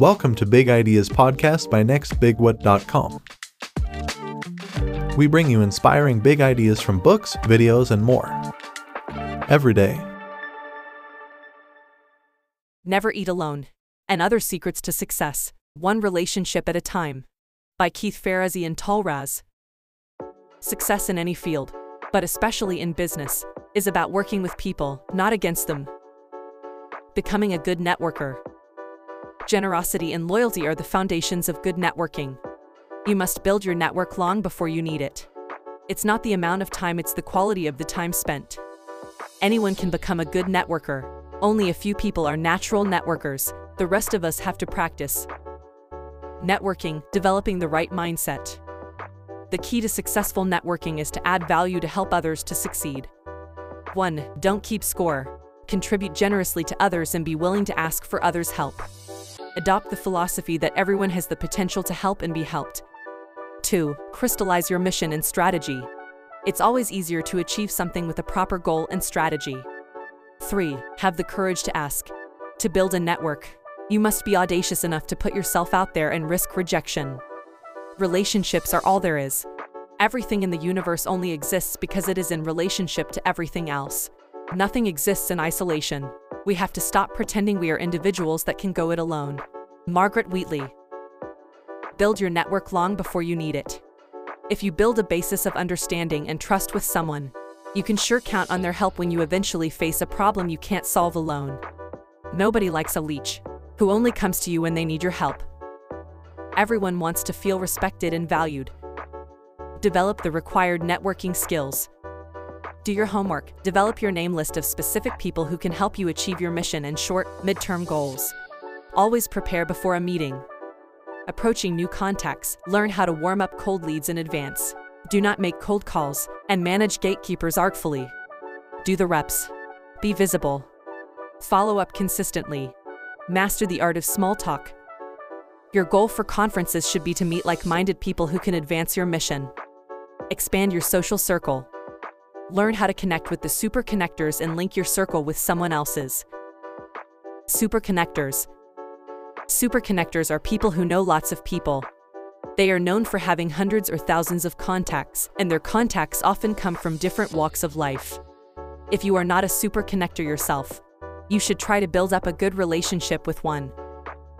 Welcome to Big Ideas Podcast by NextBigWhat.com. We bring you inspiring big ideas from books, videos, and more. Every day. Never Eat Alone and Other Secrets to Success, One Relationship at a Time, by Keith Ferrazzi and Tahl Raz. Success in any field, but especially in business, is about working with people, not against them. Becoming a good networker. Generosity and loyalty are the foundations of good networking. You must build your network long before you need it. It's not the amount of time, it's the quality of the time spent. Anyone can become a good networker. Only a few people are natural networkers, the rest of us have to practice. Networking, developing the right mindset. The key to successful networking is to add value to help others to succeed. 1. Don't keep score. Contribute generously to others and be willing to ask for others' help. Adopt the philosophy that everyone has the potential to help and be helped. 2. Crystallize your mission and strategy. It's always easier to achieve something with a proper goal and strategy. 3. Have the courage to ask. To build a network, you must be audacious enough to put yourself out there and risk rejection. Relationships are all there is. Everything in the universe only exists because it is in relationship to everything else. Nothing exists in isolation. We have to stop pretending we are individuals that can go it alone. Margaret Wheatley. Build your network long before you need it. If you build a basis of understanding and trust with someone, you can sure count on their help when you eventually face a problem you can't solve alone. Nobody likes a leech, who only comes to you when they need your help. Everyone wants to feel respected and valued. Develop the required networking skills. Do your homework, develop your name list of specific people who can help you achieve your mission and short, midterm goals. Always prepare before a meeting. Approaching new contacts, learn how to warm up cold leads in advance. Do not make cold calls, and manage gatekeepers artfully. Do the reps. Be visible. Follow up consistently. Master the art of small talk. Your goal for conferences should be to meet like minded people who can advance your mission. Expand your social circle. Learn how to connect with the super connectors and link your circle with someone else's. Super connectors. Super connectors are people who know lots of people. They are known for having hundreds or thousands of contacts, and their contacts often come from different walks of life. If you are not a super connector yourself, you should try to build up a good relationship with one.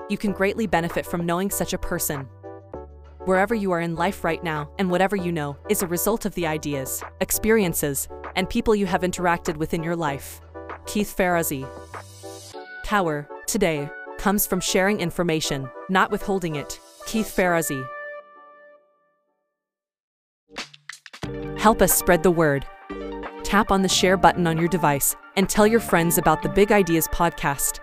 You can greatly benefit from knowing such a person. Wherever you are in life right now, and whatever you know, is a result of the ideas, experiences, and people you have interacted with in your life. Keith Ferrazzi. Power, today, comes from sharing information, not withholding it. Keith Ferrazzi. Help us spread the word. Tap on the share button on your device and tell your friends about the Big Ideas podcast.